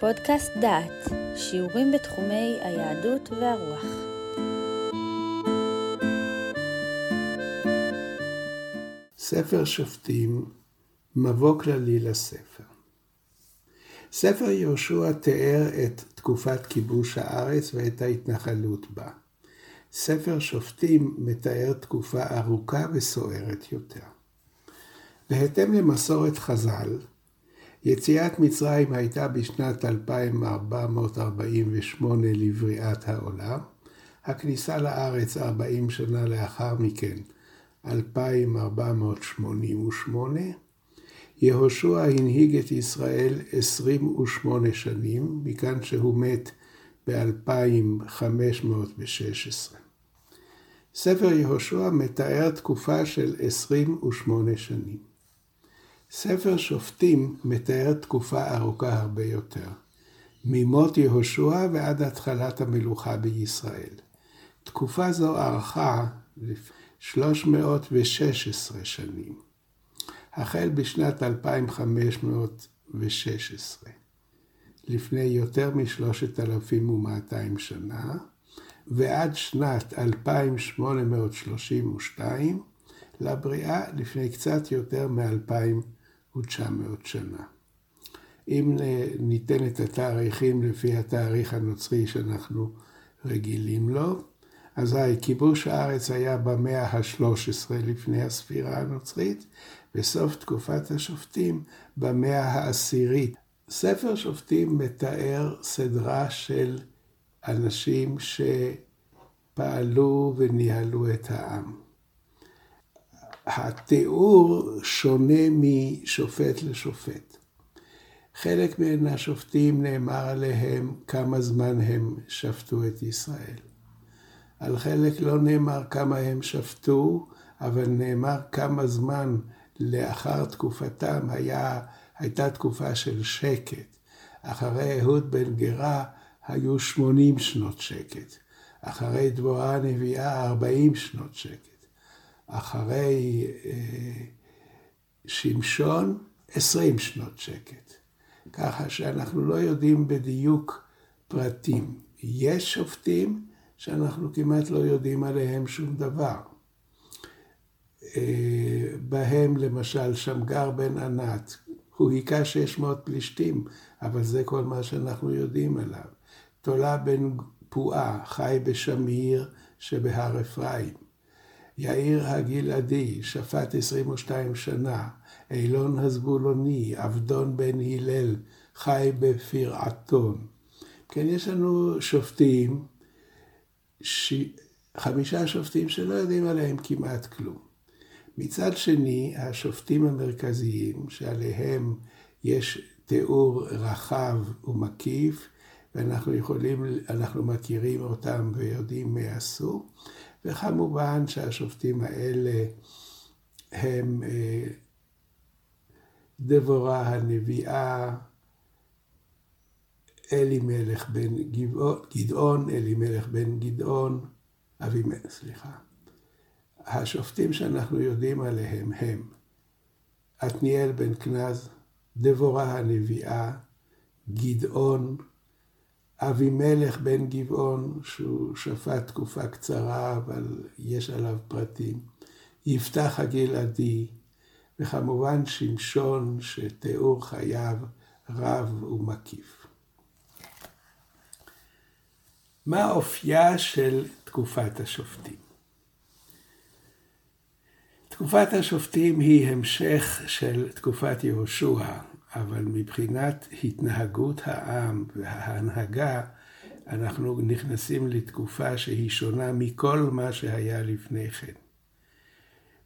פודקאסט דעת, שיעורים בתחומי היהדות והרוח. ספר שופטים, מבוא כללי לספר. ספר יהושע תיאר את תקופת כיבוש הארץ ואת ההתנחלות בה. ספר שופטים מתאר תקופה ארוכה וסוערת יותר. בהתאם למסורת חז"ל, יציאת מצרים הייתה בשנת 2448 לבריאת העולם, הכניסה לארץ 40 שנה לאחר מכן, 2488, יהושע הנהיג את ישראל 28 שנים, מכאן שהוא מת ב-2516. ספר יהושע מתאר תקופה של 28 שנים. ספר שופטים מתאר תקופה ארוכה הרבה יותר, ממות יהושע ועד התחלת המלוכה בישראל. תקופה זו ארכה 316 שנים, החל בשנת 2516, לפני יותר מ-3,200 שנה, ועד שנת 2832 לבריאה לפני קצת יותר מ-2,900 שנה. אם ניתן את התאריכים לפי התאריך הנוצרי שאנחנו רגילים לו, אזי כיבוש הארץ היה במאה ה-13 לפני הספירה הנוצרית, וסוף תקופת השופטים במאה העשירית. ספר שופטים מתאר סדרה של אנשים שפעלו וניהלו את העם. התיאור שונה משופט לשופט. חלק מן השופטים נאמר עליהם כמה זמן הם שפטו את ישראל. על חלק לא נאמר כמה הם שפטו, אבל נאמר כמה זמן לאחר תקופתם היה, הייתה תקופה של שקט. אחרי אהוד בן גרה היו 80 שנות שקט. אחרי דבורה הנביאה 40 שנות שקט. אחרי אה, שמשון 20 שנות שקט. ככה שאנחנו לא יודעים בדיוק פרטים. יש שופטים שאנחנו כמעט לא יודעים עליהם שום דבר. אה, בהם למשל שמגר בן ענת, הוא היכה 600 פלישתים, אבל זה כל מה שאנחנו יודעים עליו. תולה בן פועה, חי בשמיר שבהר אפרים. יאיר הגלעדי, שפט 22 שנה. אילון הזבולוני, עבדון בן הלל, חי בפרעתון. כן, יש לנו שופטים, ש... חמישה שופטים שלא יודעים עליהם כמעט כלום. מצד שני, השופטים המרכזיים, שעליהם יש תיאור רחב ומקיף, ואנחנו יכולים, אנחנו מכירים אותם ויודעים מה עשו, וכמובן שהשופטים האלה הם אה, דבורה הנביאה, אלימלך בן גדעון, אלימלך בן גדעון, אבימלך, סליחה. השופטים שאנחנו יודעים עליהם הם עתניאל בן כנז, דבורה הנביאה, גדעון, אבימלך בן גבעון, שהוא שפט תקופה קצרה, אבל יש עליו פרטים, יפתח הגלעדי, וכמובן שמשון, שתיאור חייו רב ומקיף. מה אופייה של תקופת השופטים? תקופת השופטים היא המשך של תקופת יהושע, אבל מבחינת התנהגות העם וההנהגה, אנחנו נכנסים לתקופה שהיא שונה מכל מה שהיה לפני כן.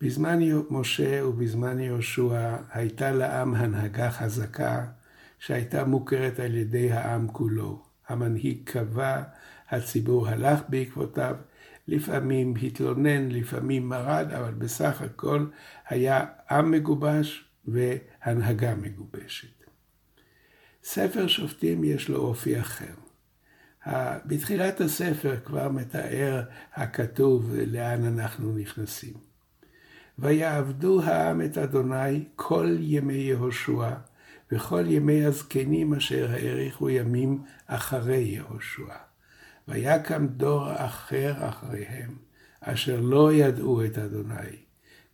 בזמן משה ובזמן יהושע הייתה לעם הנהגה חזקה שהייתה מוכרת על ידי העם כולו. המנהיג קבע, הציבור הלך בעקבותיו, לפעמים התלונן, לפעמים מרד, אבל בסך הכל היה עם מגובש והנהגה מגובשת. ספר שופטים יש לו אופי אחר. בתחילת הספר כבר מתאר הכתוב לאן אנחנו נכנסים. ויעבדו העם את אדוני כל ימי יהושע, וכל ימי הזקנים אשר האריכו ימים אחרי יהושע. ויקם דור אחר אחריהם, אשר לא ידעו את אדוני,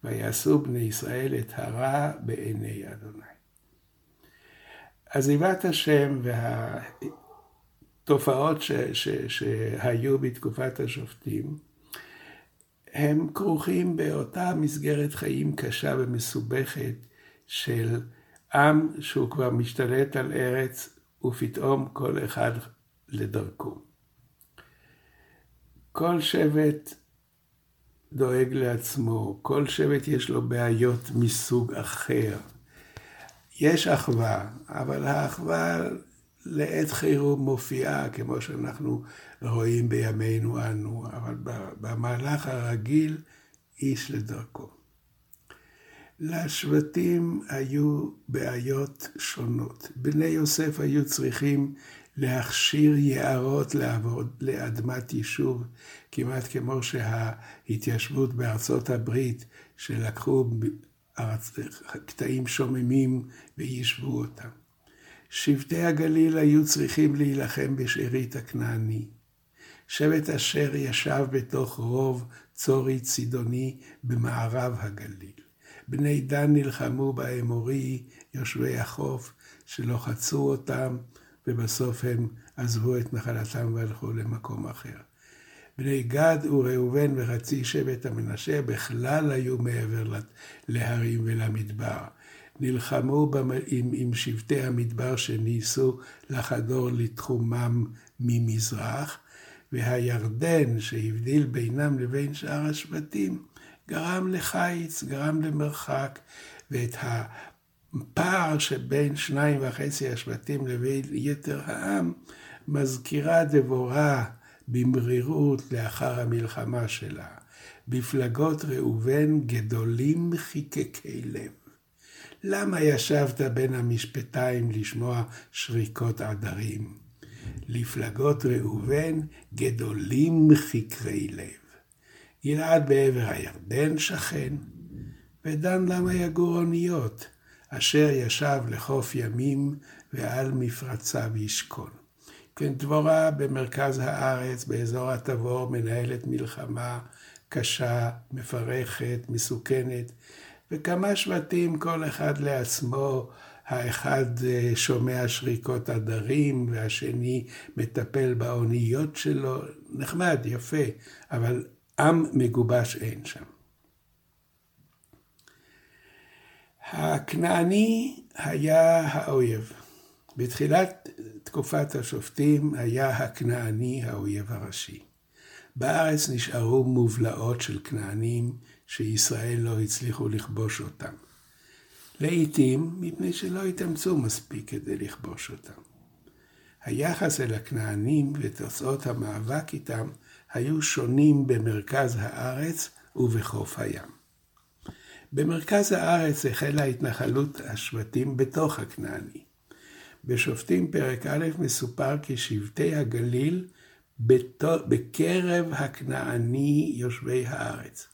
ויעשו בני ישראל את הרע בעיני אדוני. עזיבת השם והתופעות ש, ש, שהיו בתקופת השופטים, הם כרוכים באותה מסגרת חיים קשה ומסובכת של עם שהוא כבר משתלט על ארץ, ופתאום כל אחד לדרכו. כל שבט דואג לעצמו, כל שבט יש לו בעיות מסוג אחר. יש אחווה, אבל האחווה לעת חירום מופיעה, כמו שאנחנו רואים בימינו אנו, אבל במהלך הרגיל, איש לדרכו. לשבטים היו בעיות שונות. בני יוסף היו צריכים להכשיר יערות לעבוד לאדמת יישוב, כמעט כמו שההתיישבות בארצות הברית, שלקחו קטעים שוממים ויישבו אותם. שבטי הגליל היו צריכים להילחם בשארית הכנעני. שבט אשר ישב בתוך רוב צורי צידוני במערב הגליל. בני דן נלחמו באמורי, יושבי החוף, שלא חצו אותם, ובסוף הם עזבו את נחלתם והלכו למקום אחר. בני גד וראובן וחצי שבט המנשה בכלל היו מעבר להרים ולמדבר. נלחמו עם, עם שבטי המדבר שניסו לחדור לתחומם ממזרח, והירדן שהבדיל בינם לבין שאר השבטים, גרם לחיץ, גרם למרחק, ואת הפער שבין שניים וחצי השבטים לבין יתר העם, מזכירה דבורה במרירות לאחר המלחמה שלה. בפלגות ראובן גדולים חיקקי לב. למה ישבת בין המשפטיים לשמוע שריקות עדרים? לפלגות ראובן גדולים חקרי לב. גלעד בעבר הירדן שכן, ודן למה יגור אוניות, אשר ישב לחוף ימים ועל מפרציו ישכון. כן, דבורה במרכז הארץ, באזור התבור, מנהלת מלחמה קשה, מפרכת, מסוכנת, וכמה שבטים, כל אחד לעצמו, האחד אה, שומע שריקות עדרים, והשני מטפל באוניות שלו, נחמד, יפה, אבל עם מגובש אין שם. הכנעני היה האויב. בתחילת תקופת השופטים היה הכנעני האויב הראשי. בארץ נשארו מובלעות של כנענים שישראל לא הצליחו לכבוש אותם. לעתים מפני שלא התאמצו מספיק כדי לכבוש אותם. היחס אל הכנענים ותוצאות המאבק איתם היו שונים במרכז הארץ ובחוף הים. במרכז הארץ החלה התנחלות השבטים בתוך הכנעני. בשופטים פרק א' מסופר כי שבטי הגליל בקרב הכנעני יושבי הארץ.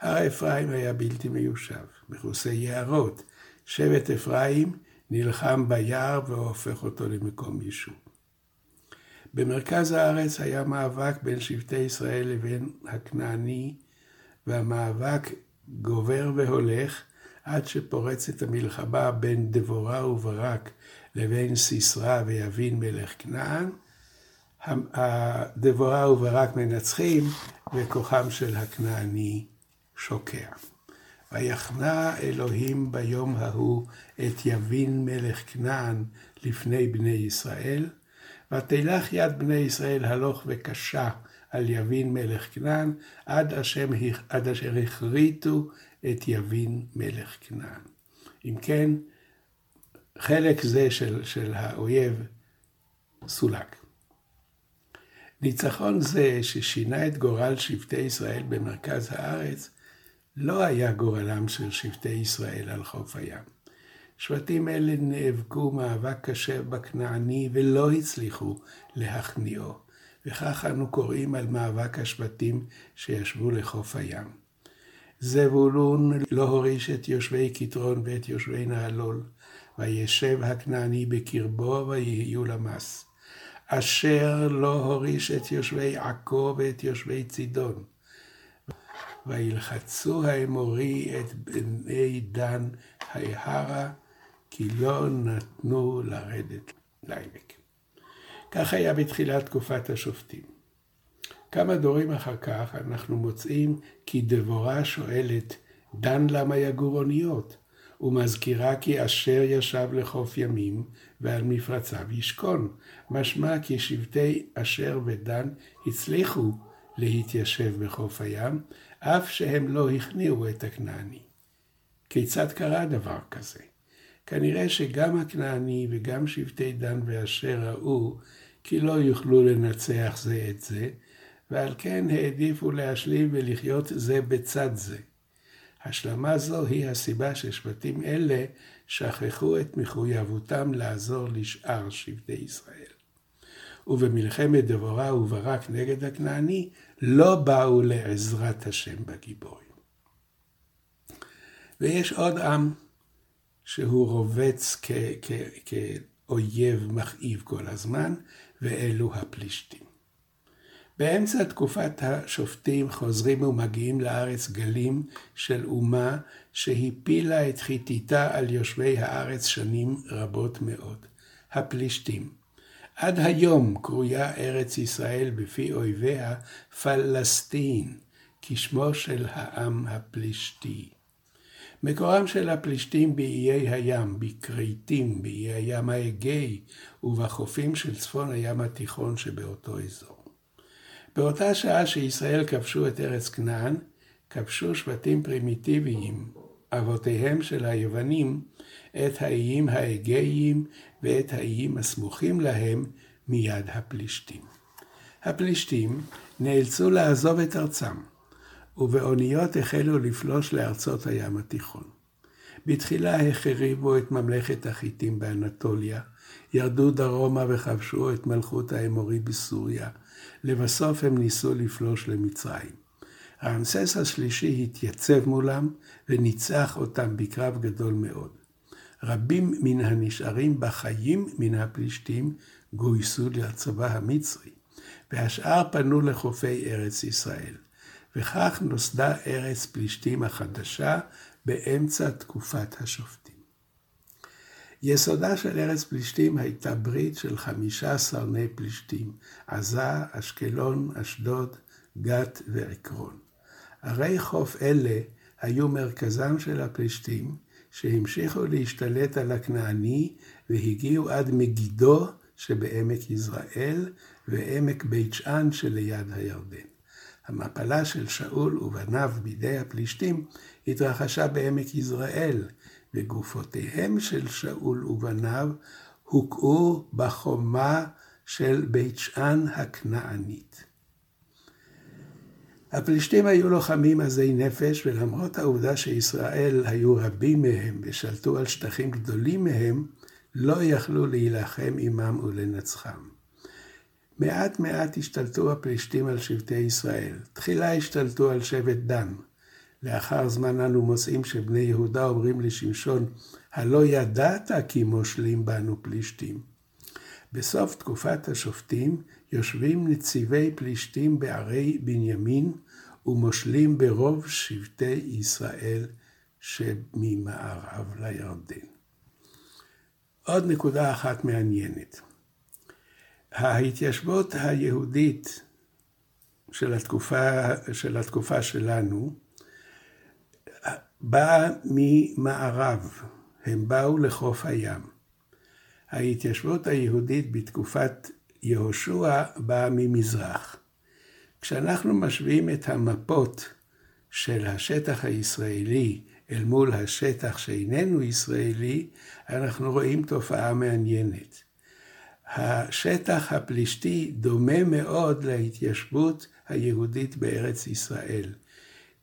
הר אפרים היה בלתי מיושב, מכוסה יערות. שבט אפרים נלחם ביער והופך אותו למקום יישוב. במרכז הארץ היה מאבק בין שבטי ישראל לבין הכנעני, והמאבק גובר והולך עד שפורצת המלחמה בין דבורה וברק לבין סיסרא ויבין מלך כנען. דבורה וברק מנצחים וכוחם של הכנעני שוקע. ויחנה אלוהים ביום ההוא את יבין מלך כנען לפני בני ישראל, ותלך יד בני ישראל הלוך וקשה על יבין מלך כנען, עד, עד אשר הכריתו את יבין מלך כנען. אם כן, חלק זה של, של האויב סולק. ניצחון זה ששינה את גורל שבטי ישראל במרכז הארץ, לא היה גורלם של שבטי ישראל על חוף הים. שבטים אלה נאבקו מאבק קשה בכנעני ולא הצליחו להכניעו, וכך אנו קוראים על מאבק השבטים שישבו לחוף הים. זבולון לא הוריש את יושבי כתרון ואת יושבי נהלול, וישב הכנעני בקרבו ויהיו למס. אשר לא הוריש את יושבי עכו ואת יושבי צידון. וילחצו האמורי את בני דן ההרה, כי לא נתנו לרדת לעמק. כך היה בתחילת תקופת השופטים. כמה דורים אחר כך אנחנו מוצאים כי דבורה שואלת, דן למה יגור אוניות? ומזכירה כי אשר ישב לחוף ימים ועל מפרציו ישכון. משמע כי שבטי אשר ודן הצליחו להתיישב בחוף הים, אף שהם לא הכניעו את הכנעני. כיצד קרה דבר כזה? כנראה שגם הכנעני וגם שבטי דן ואשר ראו כי לא יוכלו לנצח זה את זה, ועל כן העדיפו להשלים ולחיות זה בצד זה. השלמה זו היא הסיבה ששבטים אלה שכחו את מחויבותם לעזור לשאר שבטי ישראל. ובמלחמת דבורה וברק נגד הכנעני, לא באו לעזרת השם בגיבורים. ויש עוד עם שהוא רובץ כאויב מכאיב כל הזמן, ואלו הפלישתים. באמצע תקופת השופטים חוזרים ומגיעים לארץ גלים של אומה שהפילה את חיתיתה על יושבי הארץ שנים רבות מאוד, הפלישתים. עד היום קרויה ארץ ישראל בפי אויביה פלסטין, כשמו של העם הפלישתי. מקורם של הפלישתים באיי הים, בכרתים, באיי הים האגאי ובחופים של צפון הים התיכון שבאותו אזור. באותה שעה שישראל כבשו את ארץ כנען, כבשו שבטים פרימיטיביים, אבותיהם של היוונים, את האיים האגאיים ואת האיים הסמוכים להם מיד הפלישתים. הפלישתים נאלצו לעזוב את ארצם, ובאוניות החלו לפלוש לארצות הים התיכון. בתחילה החריבו את ממלכת החיטים באנטוליה, ירדו דרומה וכבשו את מלכות האמורי בסוריה, לבסוף הם ניסו לפלוש למצרים. רעמסס השלישי התייצב מולם וניצח אותם בקרב גדול מאוד. רבים מן הנשארים בחיים מן הפלישתים גויסו לצבא המצרי, והשאר פנו לחופי ארץ ישראל. וכך נוסדה ארץ פלישתים החדשה באמצע תקופת השופטים. יסודה של ארץ פלישתים הייתה ברית של חמישה סרני פלישתים, עזה, אשקלון, אשדוד, גת ועקרון. ערי חוף אלה היו מרכזם של הפלישתים, שהמשיכו להשתלט על הכנעני והגיעו עד מגידו שבעמק יזרעאל ועמק בית שאן שליד הירדן. המפלה של שאול ובניו בידי הפלישתים התרחשה בעמק יזרעאל, וגופותיהם של שאול ובניו הוקעו בחומה של בית שאן הכנענית. הפלישתים היו לוחמים עזי נפש, ולמרות העובדה שישראל היו רבים מהם ושלטו על שטחים גדולים מהם, לא יכלו להילחם עמם ולנצחם. מעט מעט השתלטו הפלישתים על שבטי ישראל. תחילה השתלטו על שבט דן. לאחר זמן אנו מוצאים שבני יהודה אומרים לשמשון, הלא ידעת כי מושלים בנו פלישתים. בסוף תקופת השופטים יושבים נציבי פלישתים בערי בנימין ומושלים ברוב שבטי ישראל שממערב לירדן. עוד נקודה אחת מעניינת. ההתיישבות היהודית של התקופה, של התקופה שלנו באה ממערב, הם באו לחוף הים. ההתיישבות היהודית בתקופת יהושע באה ממזרח. כשאנחנו משווים את המפות של השטח הישראלי אל מול השטח שאיננו ישראלי, אנחנו רואים תופעה מעניינת. השטח הפלישתי דומה מאוד להתיישבות היהודית בארץ ישראל.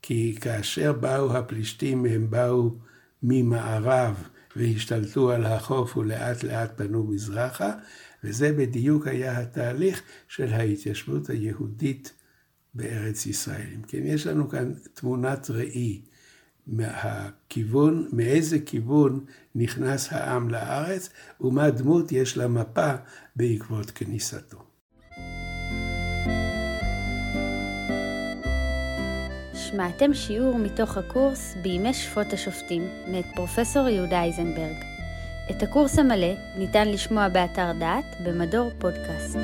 כי כאשר באו הפלישתים, הם באו ממערב והשתלטו על החוף ולאט לאט פנו מזרחה, וזה בדיוק היה התהליך של ההתיישבות היהודית בארץ ישראל. אם כן, יש לנו כאן תמונת ראי מהכיוון, מאיזה כיוון נכנס העם לארץ, ומה דמות יש למפה בעקבות כניסתו. שמעתם שיעור מתוך הקורס בימי שפוט השופטים מאת פרופסור יהודה אייזנברג. את הקורס המלא ניתן לשמוע באתר דעת במדור פודקאסט.